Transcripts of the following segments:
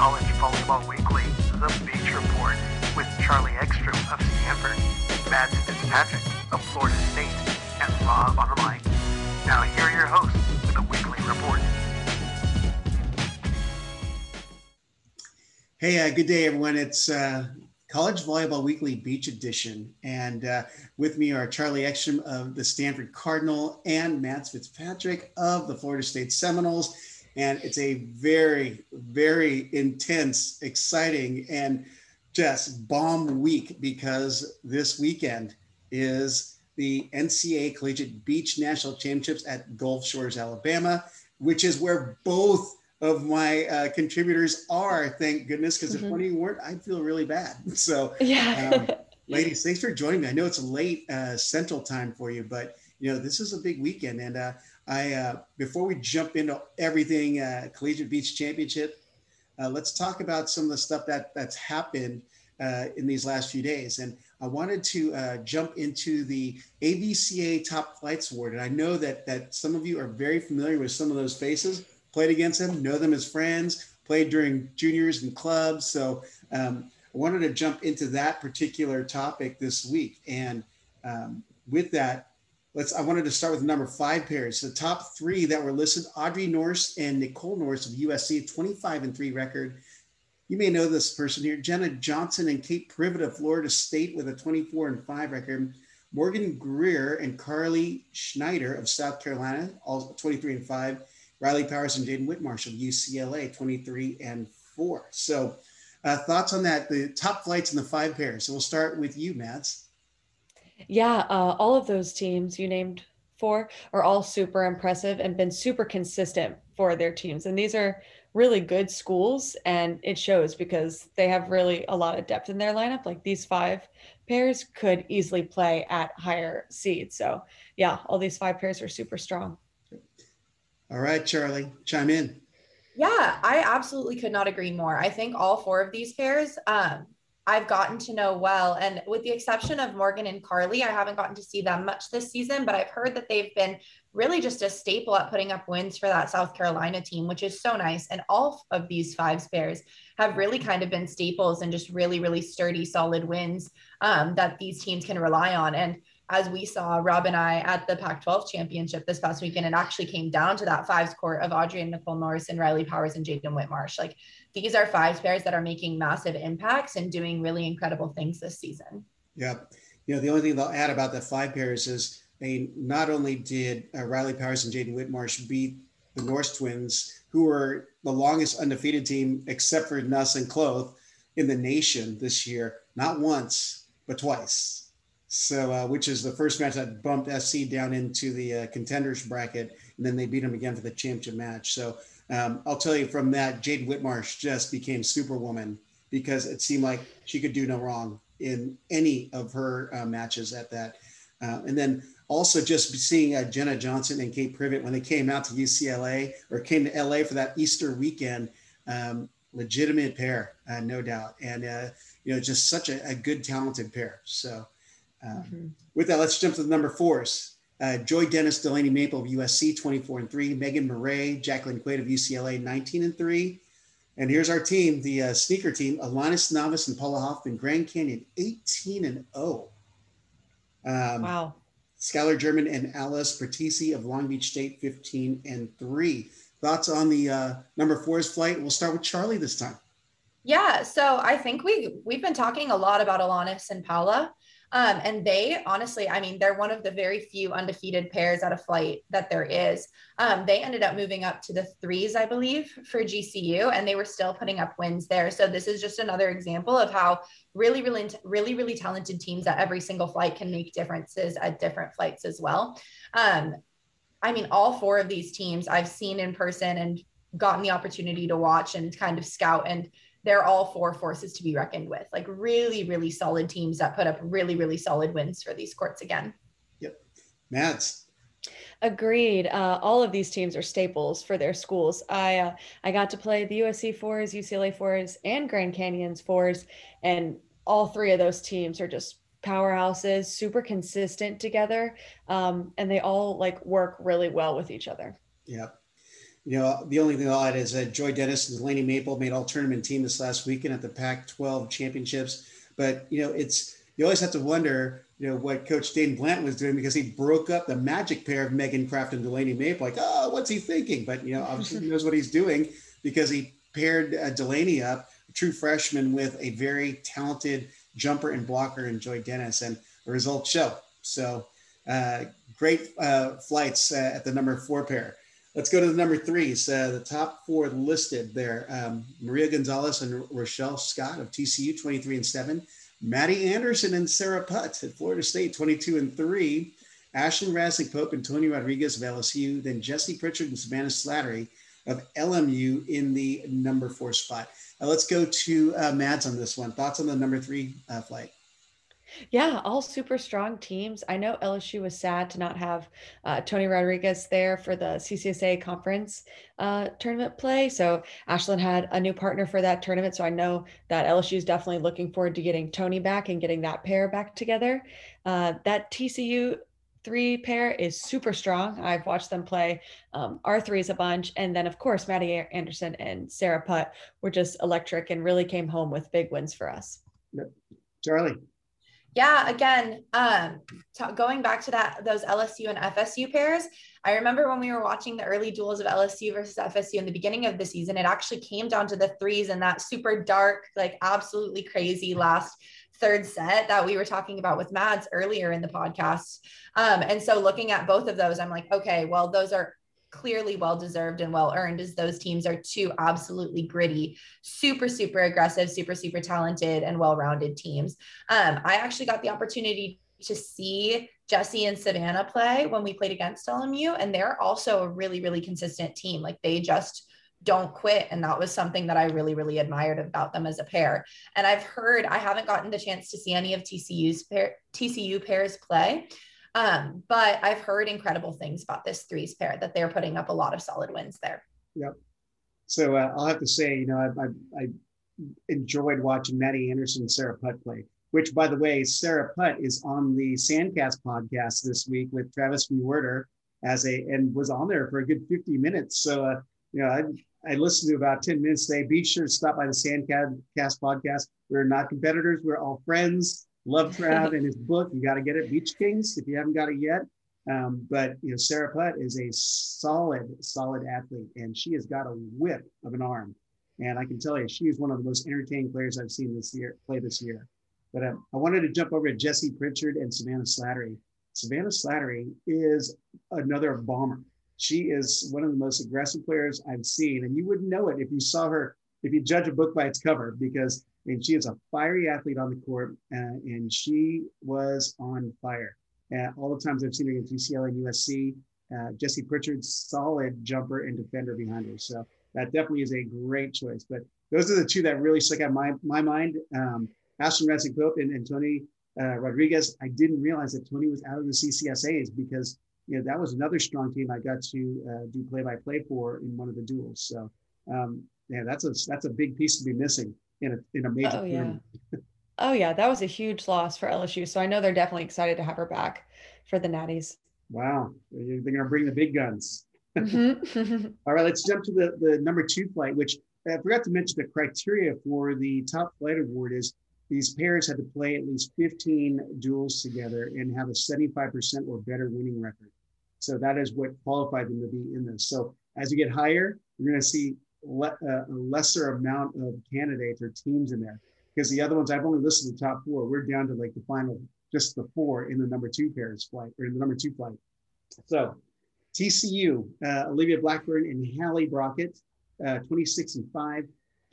College Volleyball Weekly, The Beach Report, with Charlie Ekstrom of Stanford, Mads Fitzpatrick of Florida State, and Rob on the mic. Now here are your hosts with the Weekly Report. Hey, uh, good day, everyone. It's uh, College Volleyball Weekly Beach Edition. And uh, with me are Charlie Ekstrom of the Stanford Cardinal and Mads Fitzpatrick of the Florida State Seminoles. And it's a very, very intense, exciting, and just bomb week because this weekend is the NCAA Collegiate Beach National Championships at Gulf Shores, Alabama, which is where both of my uh, contributors are. Thank goodness, because mm-hmm. if one of you weren't, I'd feel really bad. So, yeah. um, ladies, thanks for joining me. I know it's late uh, Central Time for you, but you know this is a big weekend, and uh, I uh, before we jump into everything uh, Collegiate Beach Championship, uh, let's talk about some of the stuff that that's happened in these last few days. And I wanted to jump into the AVCA Top Flights Award, and I know that that some of you are very familiar with some of those faces played against them, know them as friends, played during juniors and clubs. So um, I wanted to jump into that particular topic this week. And um, with that, let's. I wanted to start with number five pairs. The top three that were listed: Audrey Nourse and Nicole Nourse of USC, 25 and three record. You may know this person here: Jenna Johnson and Kate Privett of Florida State with a 24 and five record. Morgan Greer and Carly Schneider of South Carolina, all 23 and five. Riley Powers and Jaden Whitmarsh of UCLA, 23 and 4. So, uh, thoughts on that? The top flights in the five pairs. So, we'll start with you, Mads. Yeah, uh, all of those teams you named four are all super impressive and been super consistent for their teams. And these are really good schools, and it shows because they have really a lot of depth in their lineup. Like these five pairs could easily play at higher seeds. So, yeah, all these five pairs are super strong. All right, Charlie, chime in. Yeah, I absolutely could not agree more. I think all four of these pairs, um, I've gotten to know well. And with the exception of Morgan and Carly, I haven't gotten to see them much this season, but I've heard that they've been really just a staple at putting up wins for that South Carolina team, which is so nice. And all of these five pairs have really kind of been staples and just really, really sturdy, solid wins um, that these teams can rely on. And as we saw Rob and I at the Pac 12 championship this past weekend, it actually came down to that fives court of Audrey and Nicole Nourse and Riley Powers and Jaden Whitmarsh. Like these are five pairs that are making massive impacts and doing really incredible things this season. Yeah. You know, the only thing they'll add about the five pairs is they not only did uh, Riley Powers and Jaden Whitmarsh beat the Nourse twins, who were the longest undefeated team except for Nuss and Kloth in the nation this year, not once, but twice so, uh, which is the first match that bumped SC down into the uh, contenders bracket, and then they beat them again for the championship match. So, um, I'll tell you from that, Jade Whitmarsh just became Superwoman because it seemed like she could do no wrong in any of her uh, matches at that. Uh, and then also just seeing uh, Jenna Johnson and Kate Privett when they came out to UCLA or came to LA for that Easter weekend, um, legitimate pair, uh, no doubt, and you know just such a, a good talented pair. So. Um, mm-hmm. With that, let's jump to the number fours. Uh, Joy Dennis, Delaney Maple of USC, 24 and 3. Megan Murray, Jacqueline Quaid of UCLA, 19 and 3. And here's our team, the uh, sneaker team, Alanis Novice and Paula Hoffman, Grand Canyon, 18 and 0. Um, wow. Skylar German and Alice Bertisi of Long Beach State, 15 and 3. Thoughts on the uh, number fours flight? We'll start with Charlie this time. Yeah, so I think we we've been talking a lot about Alanis and Paula. Um, and they honestly, I mean, they're one of the very few undefeated pairs at a flight that there is. Um, they ended up moving up to the threes, I believe, for GCU, and they were still putting up wins there. So this is just another example of how really, really, really, really talented teams at every single flight can make differences at different flights as well. Um, I mean, all four of these teams I've seen in person and gotten the opportunity to watch and kind of scout and they're all four forces to be reckoned with. Like really, really solid teams that put up really, really solid wins for these courts again. Yep. Mads Agreed. Uh, all of these teams are staples for their schools. I uh, I got to play the USC fours, UCLA fours, and Grand Canyons fours, and all three of those teams are just powerhouses, super consistent together, um, and they all like work really well with each other. Yep. You know, the only thing I'll add is that Joy Dennis and Delaney Maple made all tournament team this last weekend at the Pac-12 championships. But you know, it's you always have to wonder, you know, what Coach Dain Blanton was doing because he broke up the magic pair of Megan Kraft and Delaney Maple. Like, oh, what's he thinking? But you know, obviously he knows what he's doing because he paired uh, Delaney up, a true freshman, with a very talented jumper and blocker in Joy Dennis, and the results show. So uh, great uh, flights uh, at the number four pair. Let's go to the number three. So the top four listed there: um, Maria Gonzalez and Rochelle Scott of TCU, 23 and seven. Maddie Anderson and Sarah Putt at Florida State, 22 and three. Ashlyn Raznick Pope and Tony Rodriguez of LSU. Then Jesse Pritchard and Savannah Slattery of LMU in the number four spot. Now let's go to uh, Mads on this one. Thoughts on the number three uh, flight? Yeah, all super strong teams. I know LSU was sad to not have uh, Tony Rodriguez there for the CCSA conference uh, tournament play. So Ashland had a new partner for that tournament. So I know that LSU is definitely looking forward to getting Tony back and getting that pair back together. Uh, that TCU three pair is super strong. I've watched them play um, R3s a bunch. And then, of course, Maddie Anderson and Sarah Putt were just electric and really came home with big wins for us. Charlie yeah again um t- going back to that those lsu and fsu pairs i remember when we were watching the early duels of lsu versus fsu in the beginning of the season it actually came down to the threes and that super dark like absolutely crazy last third set that we were talking about with mads earlier in the podcast. Um and so looking at both of those i'm like okay well those are clearly well deserved and well earned as those teams are two absolutely gritty, super, super aggressive, super, super talented, and well rounded teams. Um, I actually got the opportunity to see Jesse and Savannah play when we played against LMU, and they're also a really, really consistent team. Like they just don't quit. And that was something that I really, really admired about them as a pair. And I've heard, I haven't gotten the chance to see any of TCU's pair, TCU pairs play, um, but I've heard incredible things about this threes pair that they're putting up a lot of solid wins there. Yep. So uh, I'll have to say, you know, I, I, I enjoyed watching Maddie Anderson and Sarah Putt play. Which, by the way, Sarah Putt is on the Sandcast podcast this week with Travis Werder as a and was on there for a good 50 minutes. So, uh, you know, I, I listened to about 10 minutes today. Be sure to stop by the Sandcast podcast. We're not competitors. We're all friends. Lovecraft and his book. You got to get it, Beach Kings, if you haven't got it yet. Um, but you know, Sarah Putt is a solid, solid athlete, and she has got a whip of an arm. And I can tell you, she is one of the most entertaining players I've seen this year play this year. But um, I wanted to jump over to Jesse Pritchard and Savannah Slattery. Savannah Slattery is another bomber. She is one of the most aggressive players I've seen, and you wouldn't know it if you saw her. If you judge a book by its cover, because and she is a fiery athlete on the court, uh, and she was on fire. Uh, all the times I've seen her against UCLA and USC, uh, Jesse Pritchard's solid jumper and defender behind her. So that definitely is a great choice. But those are the two that really stuck out my my mind. Um, Ashlyn Raznick Pope and, and Tony uh, Rodriguez. I didn't realize that Tony was out of the CCSAs because you know that was another strong team I got to uh, do play by play for in one of the duels. So um, yeah, that's a that's a big piece to be missing in a in a major oh, yeah. oh yeah, that was a huge loss for LSU. So I know they're definitely excited to have her back for the Natties. Wow, they're going to bring the big guns. Mm-hmm. All right, let's jump to the the number two flight, which I forgot to mention the criteria for the top flight award is these pairs had to play at least 15 duels together and have a 75% or better winning record. So that is what qualified them to be in this. So as you get higher, you're going to see le- uh, a lesser amount of candidates or teams in there because the other ones I've only listed the top four. We're down to like the final, just the four in the number two pairs flight or in the number two flight. So TCU, uh, Olivia Blackburn and Hallie Brockett, uh, 26 and 5.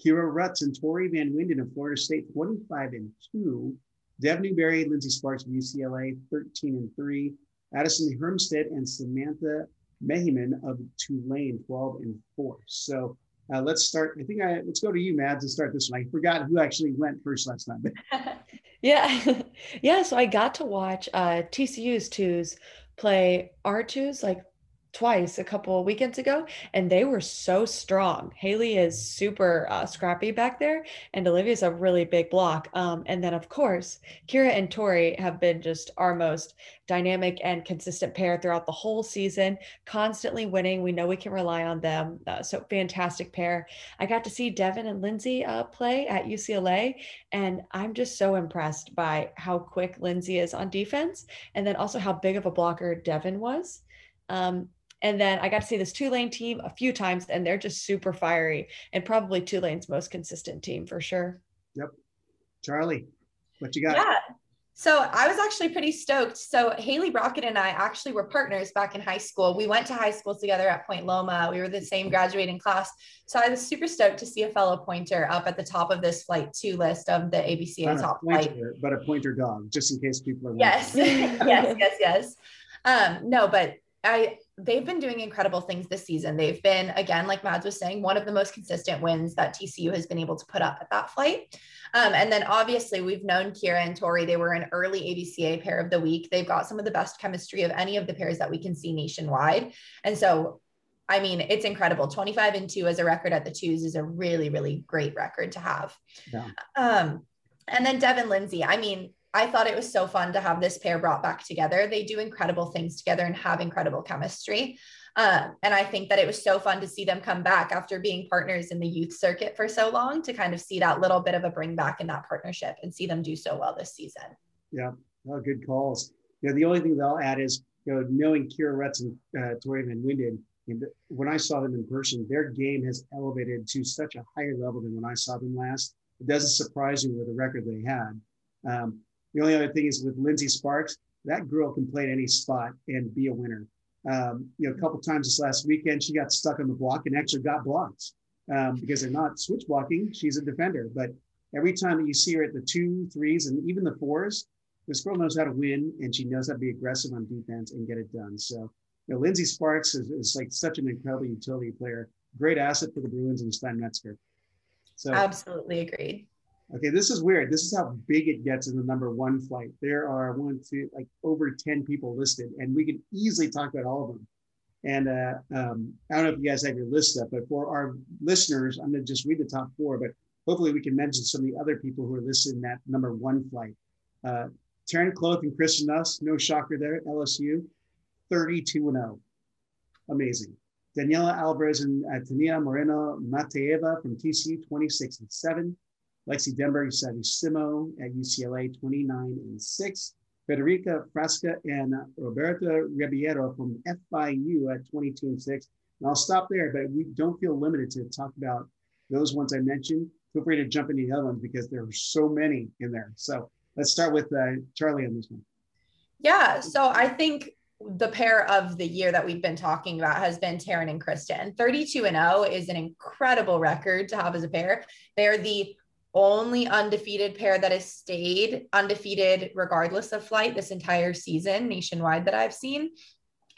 Kira Rutz and Tori Van Winden of Florida State, 25 and 2. Dev Newberry, Lindsay Sparks of UCLA, 13 and 3. Addison Hermstead and Samantha Mehiman of Tulane, 12 and 4. So uh, let's start. I think I let's go to you, Mads, and start this one. I forgot who actually went first last time. yeah, yeah. So I got to watch uh, TCU's twos play R twos like twice a couple of weekends ago, and they were so strong. Haley is super uh, scrappy back there, and Olivia's a really big block. Um, and then, of course, Kira and Tori have been just our most dynamic and consistent pair throughout the whole season, constantly winning. We know we can rely on them. Uh, so, fantastic pair. I got to see Devin and Lindsay uh, play at UCLA, and I'm just so impressed by how quick Lindsay is on defense, and then also how big of a blocker Devin was. Um, and then I got to see this Tulane team a few times, and they're just super fiery and probably Tulane's most consistent team for sure. Yep. Charlie, what you got? Yeah. So I was actually pretty stoked. So Haley Brockett and I actually were partners back in high school. We went to high school together at Point Loma. We were the same graduating class. So I was super stoked to see a fellow pointer up at the top of this flight two list of the AVCA Not top a pointer, flight. but a pointer dog, just in case people are. Yes, yes, yes, yes. Um, no, but I they've been doing incredible things this season. They've been, again, like Mads was saying, one of the most consistent wins that TCU has been able to put up at that flight. Um, and then obviously we've known Kira and Tori. They were an early AVCA pair of the week. They've got some of the best chemistry of any of the pairs that we can see nationwide. And so I mean, it's incredible. 25 and two as a record at the twos is a really, really great record to have. Yeah. Um, and then Devin Lindsay, I mean, I thought it was so fun to have this pair brought back together. They do incredible things together and have incredible chemistry. Um, and I think that it was so fun to see them come back after being partners in the youth circuit for so long to kind of see that little bit of a bring back in that partnership and see them do so well this season. Yeah, oh, good calls. You know, the only thing that I'll add is, you know, knowing Kira Retz and uh, Tori Van Winden, when I saw them in person, their game has elevated to such a higher level than when I saw them last. It doesn't surprise me with the record they had. Um, the only other thing is with Lindsay Sparks, that girl can play at any spot and be a winner. Um, you know, a couple times this last weekend, she got stuck on the block and actually got blocks um, because they're not switch blocking. She's a defender, but every time that you see her at the two, threes, and even the fours, this girl knows how to win and she knows how to be aggressive on defense and get it done. So, you know, Lindsay Sparks is, is like such an incredible utility player, great asset for the Bruins and Stein Metzger. So, Absolutely agreed. Okay, this is weird. This is how big it gets in the number one flight. There are one, two, like over 10 people listed, and we can easily talk about all of them. And uh, um, I don't know if you guys have your list up, but for our listeners, I'm going to just read the top four, but hopefully we can mention some of the other people who are listed in that number one flight. Uh, Taryn Kloth and Kristen Nuss, no shocker there, LSU, 32 and 0. Amazing. Daniela Alvarez and uh, Tania Moreno Mateeva from TCU, 26 and 7. Lexi Denaburg Savissimo at UCLA, 29 and 6. Federica Frasca and Roberta Ribeiro from FIU at 22 and 6. And I'll stop there, but we don't feel limited to talk about those ones I mentioned. Feel free to jump into the other ones because there are so many in there. So let's start with uh, Charlie on this one. Yeah. So I think the pair of the year that we've been talking about has been Taryn and Kristen. 32 and 0 is an incredible record to have as a pair. They're the only undefeated pair that has stayed undefeated regardless of flight this entire season nationwide that I've seen.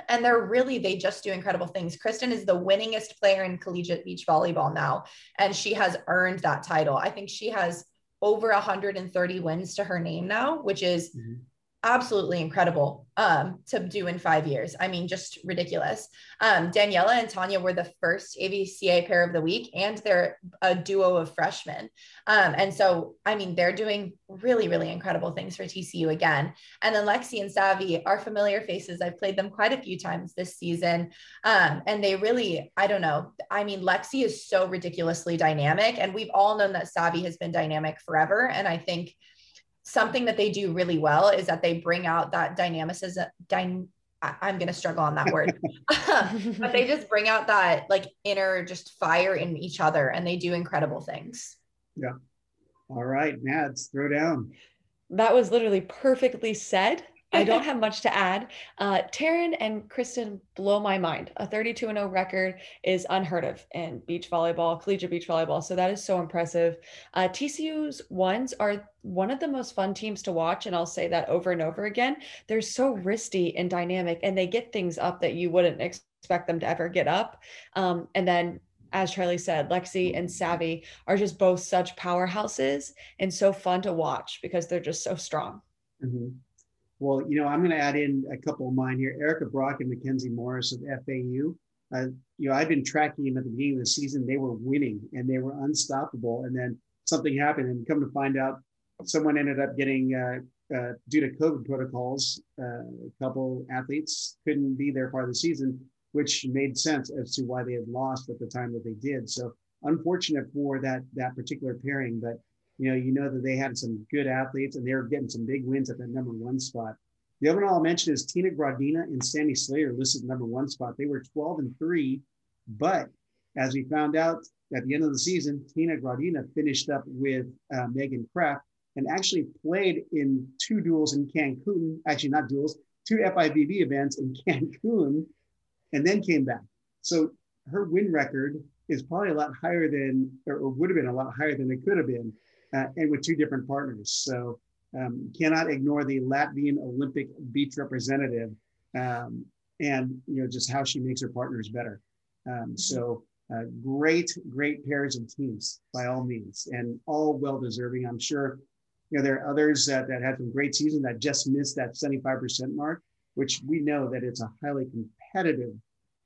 And they're really, they just do incredible things. Kristen is the winningest player in collegiate beach volleyball now, and she has earned that title. I think she has over 130 wins to her name now, which is mm-hmm absolutely incredible um, to do in five years. I mean, just ridiculous. Um, Daniela and Tanya were the first AVCA pair of the week, and they're a duo of freshmen. Um, and so, I mean, they're doing really, really incredible things for TCU again. And then Lexi and Savvy are familiar faces. I've played them quite a few times this season. Um, and they really, I don't know. I mean, Lexi is so ridiculously dynamic, and we've all known that Savvy has been dynamic forever. And I think something that they do really well is that they bring out that dynamicism. Dy- I'm going to struggle on that word, but they just bring out that like inner just fire in each other and they do incredible things. Yeah. All right, Mads, throw down. That was literally perfectly said. I don't have much to add. Uh, Taryn and Kristen blow my mind. A 32 0 record is unheard of in beach volleyball, collegiate beach volleyball. So that is so impressive. Uh, TCU's ones are one of the most fun teams to watch. And I'll say that over and over again. They're so wristy and dynamic, and they get things up that you wouldn't expect them to ever get up. Um, and then as Charlie said, Lexi and Savvy are just both such powerhouses and so fun to watch because they're just so strong. Mm-hmm. Well, you know, I'm going to add in a couple of mine here. Erica Brock and Mackenzie Morris of FAU. Uh, you know, I've been tracking them at the beginning of the season. They were winning and they were unstoppable. And then something happened, and come to find out, someone ended up getting uh, uh, due to COVID protocols. Uh, a couple athletes couldn't be there part of the season, which made sense as to why they had lost at the time that they did. So unfortunate for that that particular pairing, but you know, you know that they had some good athletes and they were getting some big wins at that number one spot. The other one I'll mention is Tina Graudina and Sandy Slater listed number one spot. They were 12 and three, but as we found out at the end of the season, Tina Graudina finished up with uh, Megan Kraft and actually played in two duels in Cancun, actually not duels, two FIVB events in Cancun, and then came back. So her win record is probably a lot higher than, or would have been a lot higher than it could have been, uh, and with two different partners. So um, cannot ignore the Latvian Olympic beach representative, um, and you know just how she makes her partners better. Um, so uh, great, great pairs and teams by all means, and all well deserving. I'm sure. You know there are others that, that had some great season that just missed that 75% mark, which we know that it's a highly competitive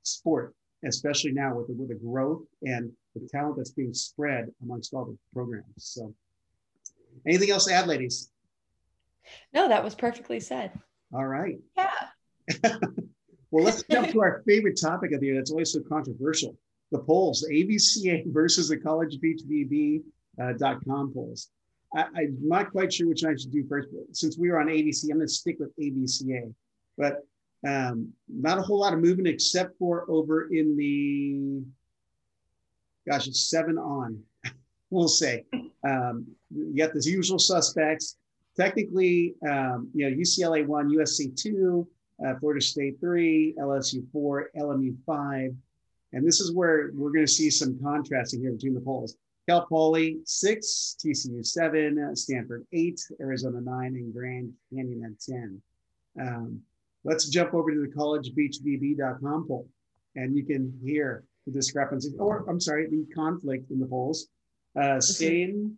sport, especially now with the, with the growth and the talent that's being spread amongst all the programs. So, anything else to add, ladies? No, that was perfectly said. All right. Yeah. well, let's jump to our favorite topic of the year that's always so controversial the polls, AVCA versus the College Beach uh, .com polls. I, am not quite sure which one I should do first, but since we were on ABC, I'm going to stick with AVCA. But um, not a whole lot of movement except for over in the, gosh, it's seven on, we'll say. Um, you got the usual suspects. Technically, um, you know, UCLA one, USC two, uh, Florida State three, LSU four, LMU five. And this is where we're going to see some contrasting here between the polls. Cal Poly six, TCU seven, Stanford eight, Arizona nine, and Grand Canyon at 10. Um, let's jump over to the collegebeachvb.com poll and you can hear the discrepancy, or I'm sorry, the conflict in the polls. Uh, same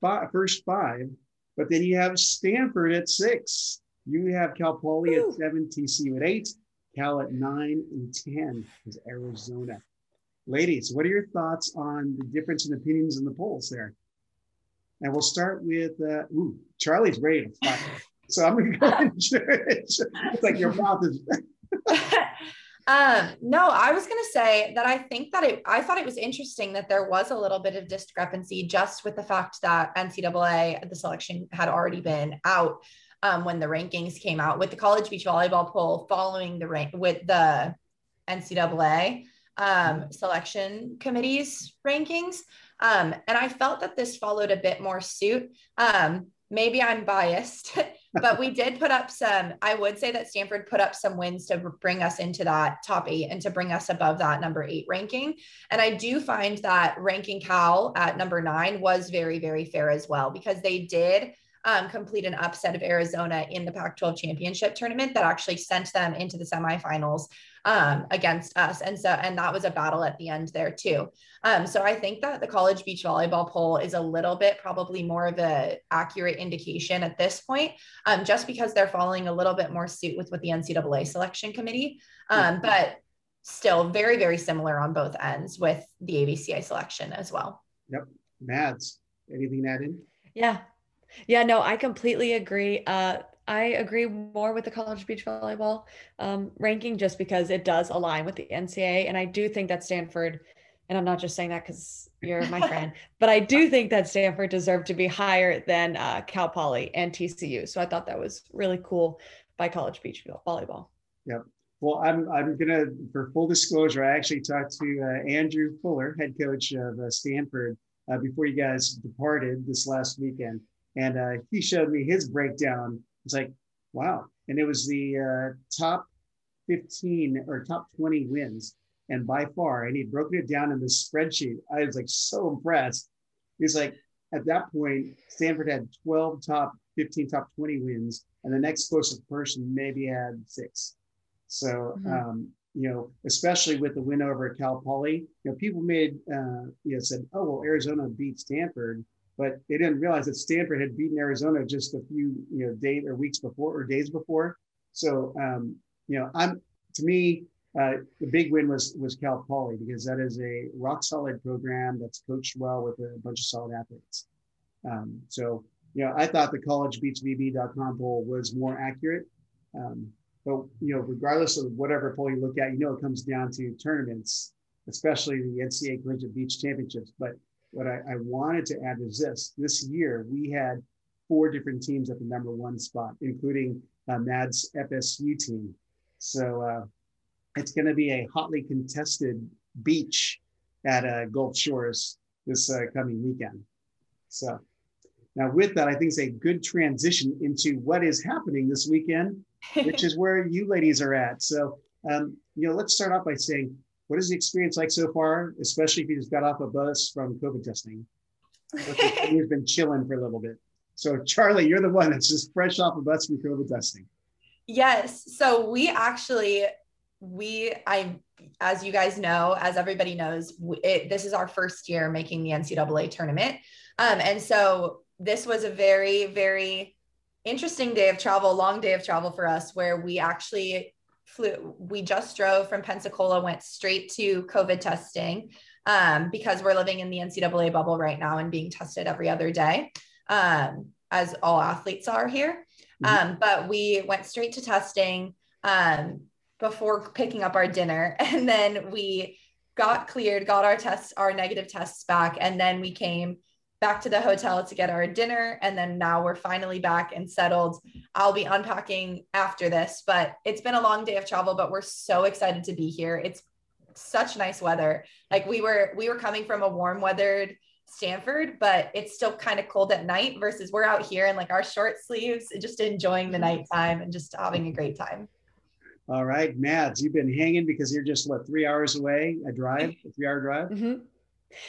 five, first five, but then you have Stanford at six. You have Cal Poly at seven, TCU at eight, Cal at nine and 10 is Arizona. Ladies, what are your thoughts on the difference in opinions in the polls there? And we'll start with, uh, ooh, Charlie's ready to fight. So I'm going to go ahead and. It's like your mouth is. Um, no, I was going to say that I think that it, I thought it was interesting that there was a little bit of discrepancy just with the fact that NCAA, the selection had already been out um, when the rankings came out with the college beach volleyball poll following the rank with the NCAA um, selection committee's rankings. Um, and I felt that this followed a bit more suit. Um, maybe I'm biased, but we did put up some, I would say that Stanford put up some wins to bring us into that top eight and to bring us above that number eight ranking. And I do find that ranking Cal at number nine was very, very fair as well, because they did um, complete an upset of Arizona in the Pac 12 championship tournament that actually sent them into the semifinals um, against us. And so, and that was a battle at the end there too. Um, so I think that the college beach volleyball poll is a little bit probably more of a accurate indication at this point, um, just because they're following a little bit more suit with what the NCAA selection committee. Um, but still very, very similar on both ends with the AVCA selection as well. Yep. Mads, anything to add in? Yeah, yeah, no, I completely agree. Uh, I agree more with the college beach volleyball um, ranking just because it does align with the NCAA. And I do think that Stanford, and I'm not just saying that because you're my friend, but I do think that Stanford deserved to be higher than uh, Cal Poly and TCU. So I thought that was really cool by college beach volleyball. Yep. Well, I'm, I'm going to, for full disclosure, I actually talked to uh, Andrew Fuller, head coach of uh, Stanford, uh, before you guys departed this last weekend and uh, he showed me his breakdown. It's like, wow. And it was the uh, top 15 or top 20 wins. And by far, and he'd broken it down in the spreadsheet. I was like so impressed. He's like, at that point, Stanford had 12 top 15, top 20 wins, and the next closest person maybe had six. So, mm-hmm. um, you know, especially with the win over Cal Poly, you know, people made, uh, you know, said, oh, well, Arizona beat Stanford but they didn't realize that Stanford had beaten Arizona just a few you know days or weeks before or days before. So um, you know, I'm to me uh, the big win was was Cal Poly because that is a rock solid program that's coached well with a bunch of solid athletes. Um, so you know, I thought the collegebeachvb.com poll was more accurate. Um, but you know, regardless of whatever poll you look at, you know it comes down to tournaments, especially the NCAA Collegiate Beach Championships. But what I, I wanted to add is this: this year we had four different teams at the number one spot, including uh, Mad's FSU team. So uh, it's going to be a hotly contested beach at uh, Gulf Shores this uh, coming weekend. So now with that, I think it's a good transition into what is happening this weekend, which is where you ladies are at. So, um, you know, let's start off by saying, what is the experience like so far, especially if you just got off a bus from COVID testing? You've been chilling for a little bit. So, Charlie, you're the one that's just fresh off a bus from COVID testing. Yes. So we actually we i as you guys know as everybody knows it, this is our first year making the ncaa tournament um, and so this was a very very interesting day of travel long day of travel for us where we actually flew we just drove from pensacola went straight to covid testing um, because we're living in the ncaa bubble right now and being tested every other day um, as all athletes are here mm-hmm. Um, but we went straight to testing um, before picking up our dinner. And then we got cleared, got our tests, our negative tests back. And then we came back to the hotel to get our dinner. And then now we're finally back and settled. I'll be unpacking after this, but it's been a long day of travel, but we're so excited to be here. It's such nice weather. Like we were, we were coming from a warm weathered Stanford, but it's still kind of cold at night versus we're out here in like our short sleeves, just enjoying the nighttime and just having a great time. All right, Mads, you've been hanging because you're just what three hours away a drive, a three hour drive. Mm-hmm.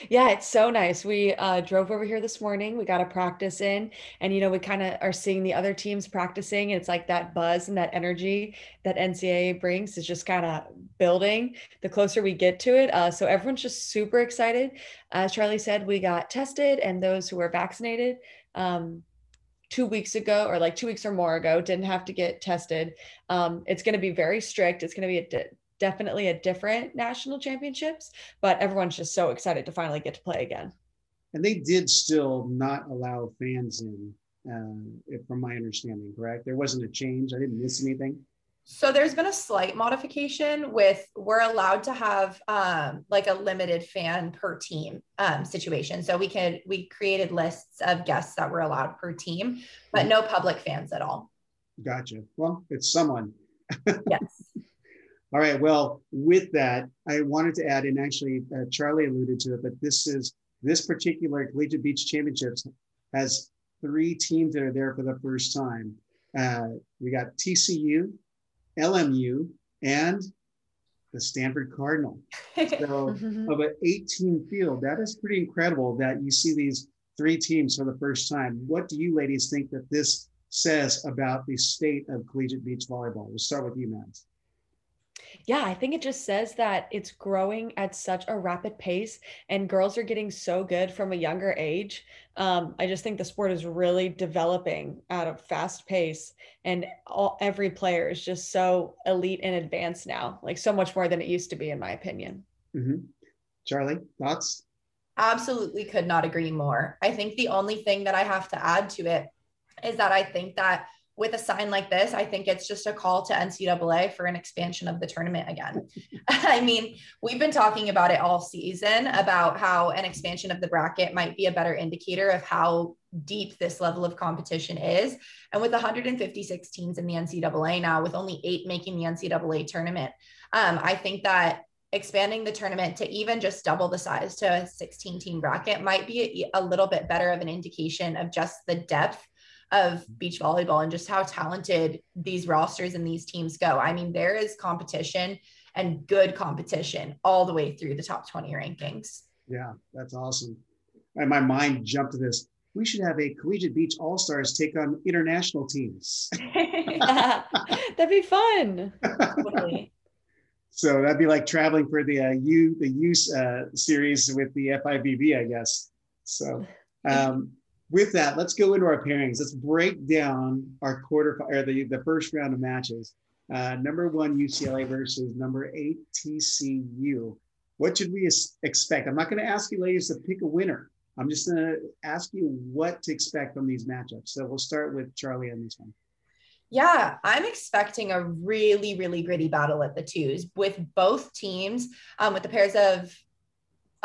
Yeah, it's so nice. We uh, drove over here this morning. We got a practice in, and you know, we kind of are seeing the other teams practicing. And it's like that buzz and that energy that NCAA brings is just kind of building the closer we get to it. Uh, so everyone's just super excited. As Charlie said, we got tested, and those who were vaccinated. Um, two weeks ago or like two weeks or more ago didn't have to get tested um, it's going to be very strict it's going to be a definitely a different national championships but everyone's just so excited to finally get to play again and they did still not allow fans in uh, from my understanding correct there wasn't a change i didn't miss anything so there's been a slight modification with we're allowed to have um, like a limited fan per team um, situation. So we can we created lists of guests that were allowed per team, but no public fans at all. Gotcha. Well, it's someone. yes. All right. Well, with that, I wanted to add, and actually uh, Charlie alluded to it, but this is this particular Collegiate Beach Championships has three teams that are there for the first time. Uh, we got TCU, LMU, and the Stanford Cardinal. So, mm-hmm. of an 18 field, that is pretty incredible that you see these three teams for the first time. What do you ladies think that this says about the state of collegiate beach volleyball? We'll start with you, Mads. Yeah, I think it just says that it's growing at such a rapid pace and girls are getting so good from a younger age. Um, I just think the sport is really developing at a fast pace and all, every player is just so elite and advanced now, like so much more than it used to be, in my opinion. Mm-hmm. Charlie, thoughts? Absolutely could not agree more. I think the only thing that I have to add to it is that I think that with a sign like this, I think it's just a call to NCAA for an expansion of the tournament again. I mean, we've been talking about it all season about how an expansion of the bracket might be a better indicator of how deep this level of competition is. And with 156 teams in the NCAA now, with only eight making the NCAA tournament, um, I think that expanding the tournament to even just double the size to a 16 team bracket might be a, a little bit better of an indication of just the depth of beach volleyball and just how talented these rosters and these teams go. I mean, there is competition and good competition all the way through the top 20 rankings. Yeah, that's awesome. And my mind jumped to this. We should have a collegiate beach all stars take on international teams. that'd be fun. so that'd be like traveling for the uh, U the U uh, series with the FIVB, I guess. So Um, with that, let's go into our pairings. Let's break down our quarter or the, the first round of matches. Uh, number one UCLA versus number eight TCU. What should we expect? I'm not going to ask you ladies to pick a winner. I'm just going to ask you what to expect from these matchups. So we'll start with Charlie on this one. Yeah, I'm expecting a really, really gritty battle at the twos with both teams, um, with the pairs of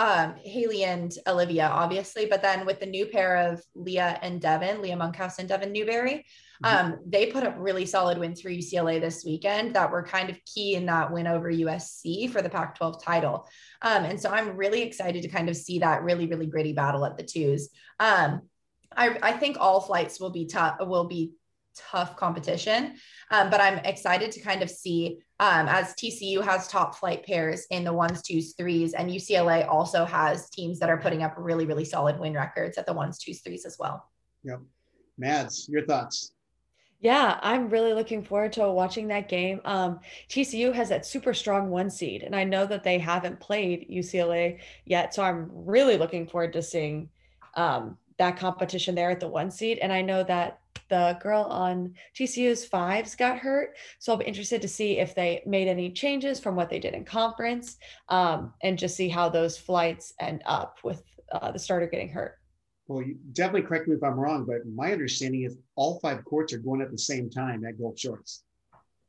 um, Haley and Olivia, obviously, but then with the new pair of Leah and Devin, Leah Monkhouse and Devin Newberry, mm-hmm. um, they put up really solid wins for UCLA this weekend that were kind of key in that win over USC for the Pac 12 title. Um, and so I'm really excited to kind of see that really, really gritty battle at the twos. Um, I, I think all flights will be tough, will be tough competition. Um, but I'm excited to kind of see um, as TCU has top flight pairs in the ones, twos, threes, and UCLA also has teams that are putting up really, really solid win records at the ones, twos, threes as well. Yep. Mads, your thoughts? Yeah, I'm really looking forward to watching that game. Um, TCU has that super strong one seed, and I know that they haven't played UCLA yet. So I'm really looking forward to seeing um, that competition there at the one seed. And I know that the girl on TCU's fives got hurt. So I'll be interested to see if they made any changes from what they did in conference um, and just see how those flights end up with uh, the starter getting hurt. Well, you definitely correct me if I'm wrong, but my understanding is all five courts are going at the same time at Gulf Shores.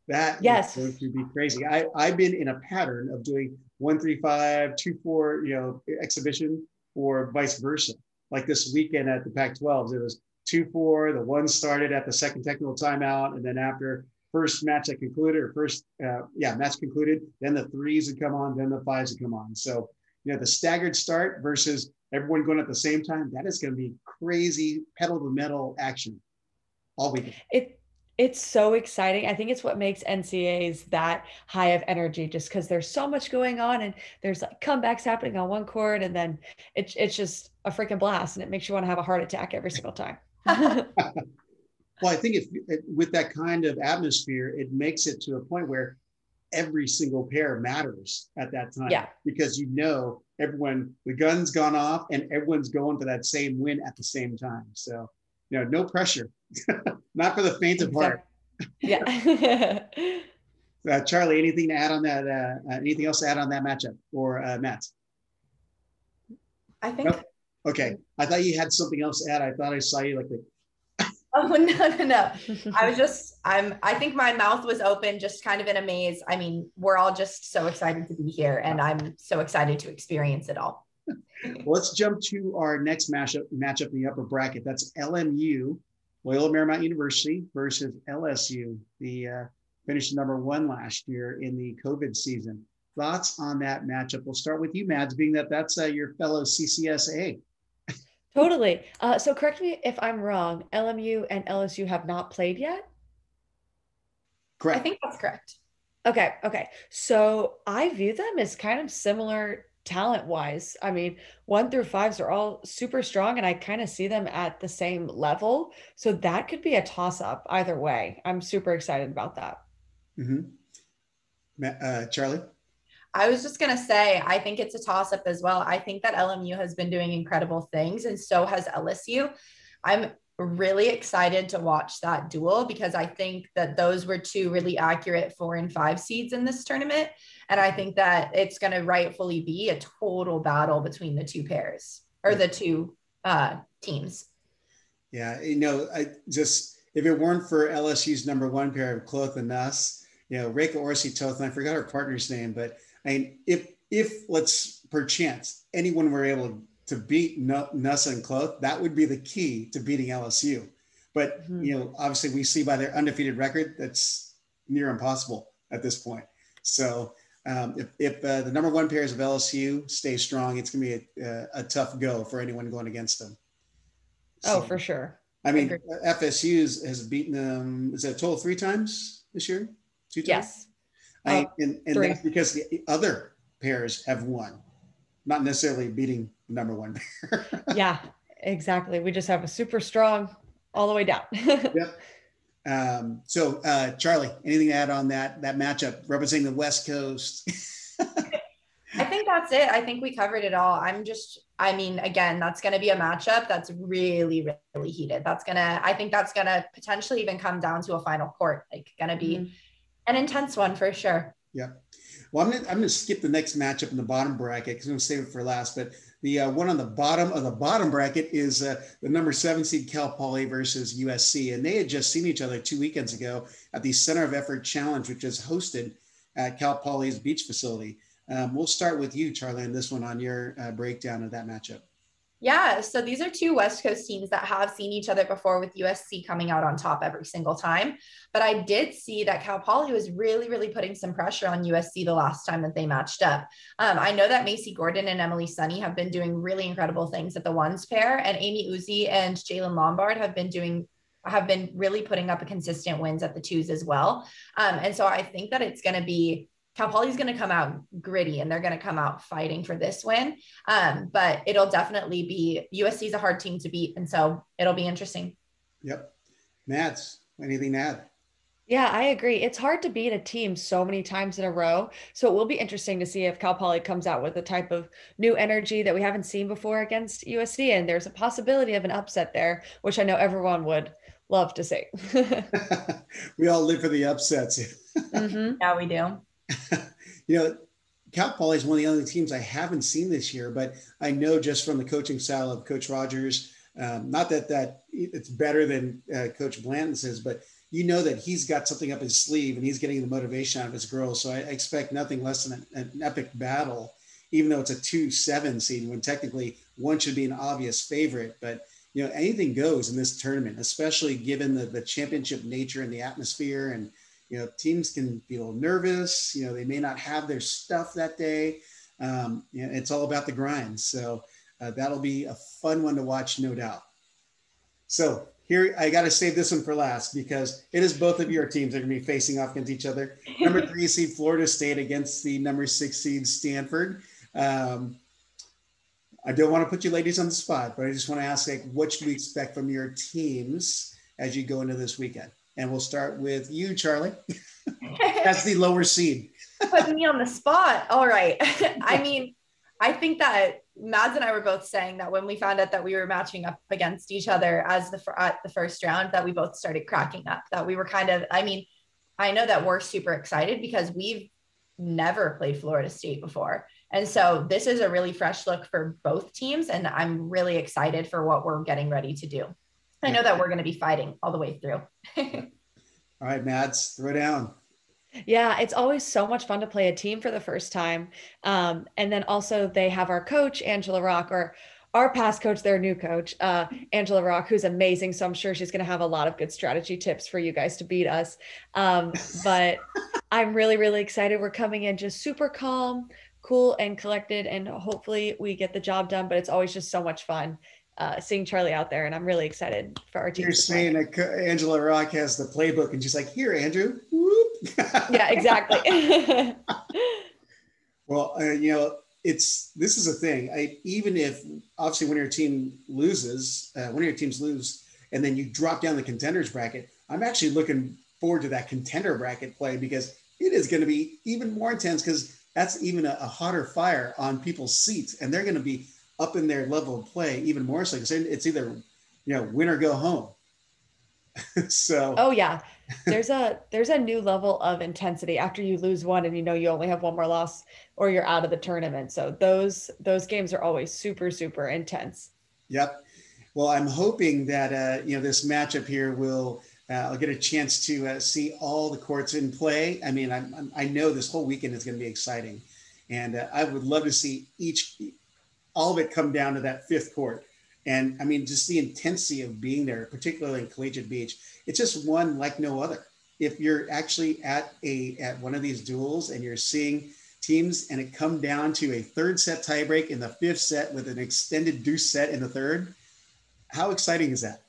That yes. is going to be crazy. I, I've been in a pattern of doing one, three, five, two, four, you know, exhibition or vice versa. Like this weekend at the Pac 12s, it was two four. The one started at the second technical timeout, and then after first match that concluded, or first uh, yeah match concluded, then the threes would come on, then the fives would come on. So you know the staggered start versus everyone going at the same time. That is going to be crazy pedal to metal action all weekend. It it's so exciting. I think it's what makes NCAAs that high of energy, just because there's so much going on and there's like comebacks happening on one court, and then it's it's just a freaking blast, and it makes you want to have a heart attack every single time. well, I think if with that kind of atmosphere, it makes it to a point where every single pair matters at that time. Yeah. Because you know everyone, the gun's gone off and everyone's going for that same win at the same time. So, you know, no pressure. Not for the faint of heart. Yeah. uh, Charlie, anything to add on that? Uh, anything else to add on that matchup or uh, Mads? I think nope. Okay. I thought you had something else to add. I thought I saw you like the Oh no, no, no. I was just I'm I think my mouth was open, just kind of in a maze. I mean, we're all just so excited to be here and I'm so excited to experience it all. well, let's jump to our next matchup matchup in the upper bracket. That's LMU, Loyola Marymount University versus LSU, the uh, finished number one last year in the COVID season. Thoughts on that matchup? We'll start with you, Mads, being that that's uh, your fellow CCSA. Totally. Uh, so correct me if I'm wrong. LMU and LSU have not played yet. Correct. I think that's correct. Okay. Okay. So I view them as kind of similar talent wise. I mean, one through fives are all super strong, and I kind of see them at the same level. So that could be a toss up either way. I'm super excited about that. Mm-hmm. Uh, Charlie? I was just going to say, I think it's a toss up as well. I think that LMU has been doing incredible things, and so has LSU. I'm really excited to watch that duel because I think that those were two really accurate four and five seeds in this tournament. And I think that it's going to rightfully be a total battle between the two pairs or the two uh, teams. Yeah. You know, I just, if it weren't for LSU's number one pair of Kloth and Nuss, you know, Reka Orsi Toth, and I forgot her partner's name, but I mean, if if let's perchance anyone were able to beat Nuss and Kloth, that would be the key to beating LSU. But mm-hmm. you know, obviously, we see by their undefeated record that's near impossible at this point. So um, if, if uh, the number one pairs of LSU stay strong, it's going to be a, a, tough go for anyone going against them. Oh, so, oh, for sure. I mean, FSU has beaten them. Is that total three times this year? Two times. Yes. I, and and that's because the other pairs have won, not necessarily beating the number one pair. yeah, exactly. We just have a super strong all the way down. yep. Um, so, uh, Charlie, anything to add on that that matchup representing the West Coast? I think that's it. I think we covered it all. I'm just I mean, again, that's going to be a matchup that's really, really heated. That's going to, I think that's going to potentially even come down to a final court, like going to be mm-hmm. An intense one for sure. Yeah. Well, I'm going to, I'm to skip the next matchup in the bottom bracket because I'm to save it for last. But the uh, one on the bottom of the bottom bracket is uh, the number seven seed Cal Poly versus USC. And they had just seen each other two weekends ago at the Center of Effort Challenge, which is hosted at Cal Poly's beach facility. Um, we'll start with you, Charlie, on this one on your uh, breakdown of that matchup. Yeah, so these are two West Coast teams that have seen each other before with USC coming out on top every single time. But I did see that Cal Poly was really, really putting some pressure on USC the last time that they matched up. Um, I know that Macy Gordon and Emily Sonny have been doing really incredible things at the ones pair, and Amy Uzi and Jalen Lombard have been doing have been really putting up a consistent wins at the twos as well. Um, and so I think that it's going to be Cal Poly's going to come out gritty and they're going to come out fighting for this win. Um, but it'll definitely be USC is a hard team to beat. And so it'll be interesting. Yep. Mads, anything to add? Yeah, I agree. It's hard to beat a team so many times in a row. So it will be interesting to see if Cal Poly comes out with a type of new energy that we haven't seen before against USC. And there's a possibility of an upset there, which I know everyone would love to see. we all live for the upsets. mm-hmm. Yeah, we do. you know, Cal Poly is one of the only teams I haven't seen this year, but I know just from the coaching style of Coach Rogers, um, not that that it's better than uh, Coach Blanton says, but you know that he's got something up his sleeve and he's getting the motivation out of his girls. So I expect nothing less than an, an epic battle, even though it's a two-seven seed when technically one should be an obvious favorite. But you know anything goes in this tournament, especially given the the championship nature and the atmosphere and you know, teams can be a little nervous. You know, they may not have their stuff that day. Um, you know, it's all about the grind. So uh, that'll be a fun one to watch, no doubt. So here, I got to save this one for last because it is both of your teams that are going to be facing off against each other. Number three seed Florida State against the number six seed Stanford. Um, I don't want to put you ladies on the spot, but I just want to ask, like, what should we expect from your teams as you go into this weekend? And we'll start with you, Charlie. That's the lower seed. Put me on the spot. All right. I mean, I think that Mads and I were both saying that when we found out that we were matching up against each other as the at the first round, that we both started cracking up. That we were kind of. I mean, I know that we're super excited because we've never played Florida State before. And so this is a really fresh look for both teams. And I'm really excited for what we're getting ready to do. I know that we're going to be fighting all the way through. all right, Mads, throw down. Yeah, it's always so much fun to play a team for the first time. Um, and then also they have our coach, Angela Rock, or our past coach, their new coach, uh, Angela Rock, who's amazing. So I'm sure she's going to have a lot of good strategy tips for you guys to beat us. Um, but I'm really, really excited. We're coming in just super calm, cool, and collected, and hopefully we get the job done. But it's always just so much fun uh, seeing Charlie out there, and I'm really excited for our team. You're saying that Angela Rock has the playbook, and she's like, "Here, Andrew." yeah, exactly. well, uh, you know, it's this is a thing. I, even if obviously when your team loses, uh, one of your teams lose, and then you drop down the contenders bracket, I'm actually looking forward to that contender bracket play because it is going to be even more intense because that's even a, a hotter fire on people's seats, and they're going to be up in their level of play even more so because it's either you know win or go home. So oh yeah. There's a there's a new level of intensity after you lose one and you know you only have one more loss or you're out of the tournament. So those those games are always super super intense. Yep. Well i'm hoping that uh you know this matchup here will uh, I'll get a chance to uh, see all the courts in play. I mean, I'm, I'm, i know this whole weekend is going to be exciting, and uh, I would love to see each all of it come down to that fifth court. And I mean, just the intensity of being there, particularly in Collegiate Beach, it's just one like no other. If you're actually at a at one of these duels and you're seeing teams and it come down to a third set tiebreak in the fifth set with an extended deuce set in the third, how exciting is that?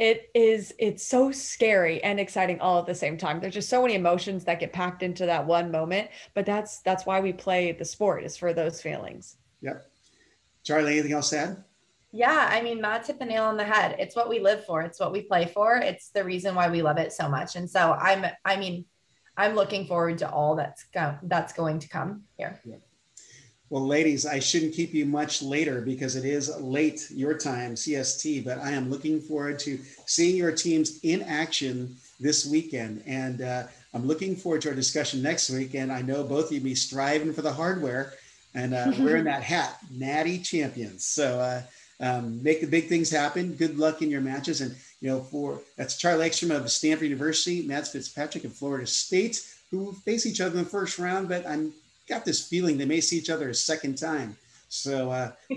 It is it's so scary and exciting all at the same time. There's just so many emotions that get packed into that one moment but that's that's why we play the sport is for those feelings. Yep. Charlie anything else to add? Yeah i mean Mads hit the nail on the head. It's what we live for. It's what we play for. It's the reason why we love it so much. And so i'm i mean i'm looking forward to all that's go- that's going to come here. Yeah. Well, ladies, I shouldn't keep you much later because it is late your time, CST, but I am looking forward to seeing your teams in action this weekend. And uh, I'm looking forward to our discussion next week. And I know both of you be striving for the hardware and uh, wearing that hat, Natty Champions. So uh, um, make the big things happen. Good luck in your matches. And, you know, for that's Charlie Ekstrom of Stanford University, Mads Fitzpatrick of Florida State, who face each other in the first round, but I'm got this feeling they may see each other a second time. So uh,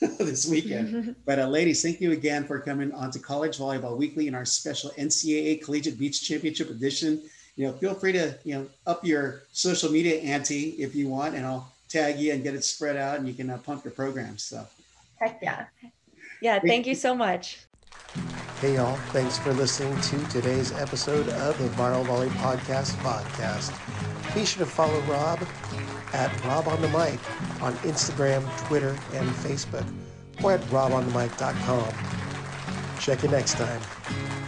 this weekend. But uh, ladies, thank you again for coming on to College Volleyball Weekly in our special NCAA Collegiate Beach Championship edition. You know, feel free to you know up your social media ante if you want, and I'll tag you and get it spread out, and you can uh, pump your program. So, heck yeah, yeah. Thank you so much. Hey y'all, thanks for listening to today's episode of the Viral Volley Podcast podcast. Be sure to follow Rob at Rob on the Mic on Instagram, Twitter, and Facebook, or at robonthemic.com. Check you next time.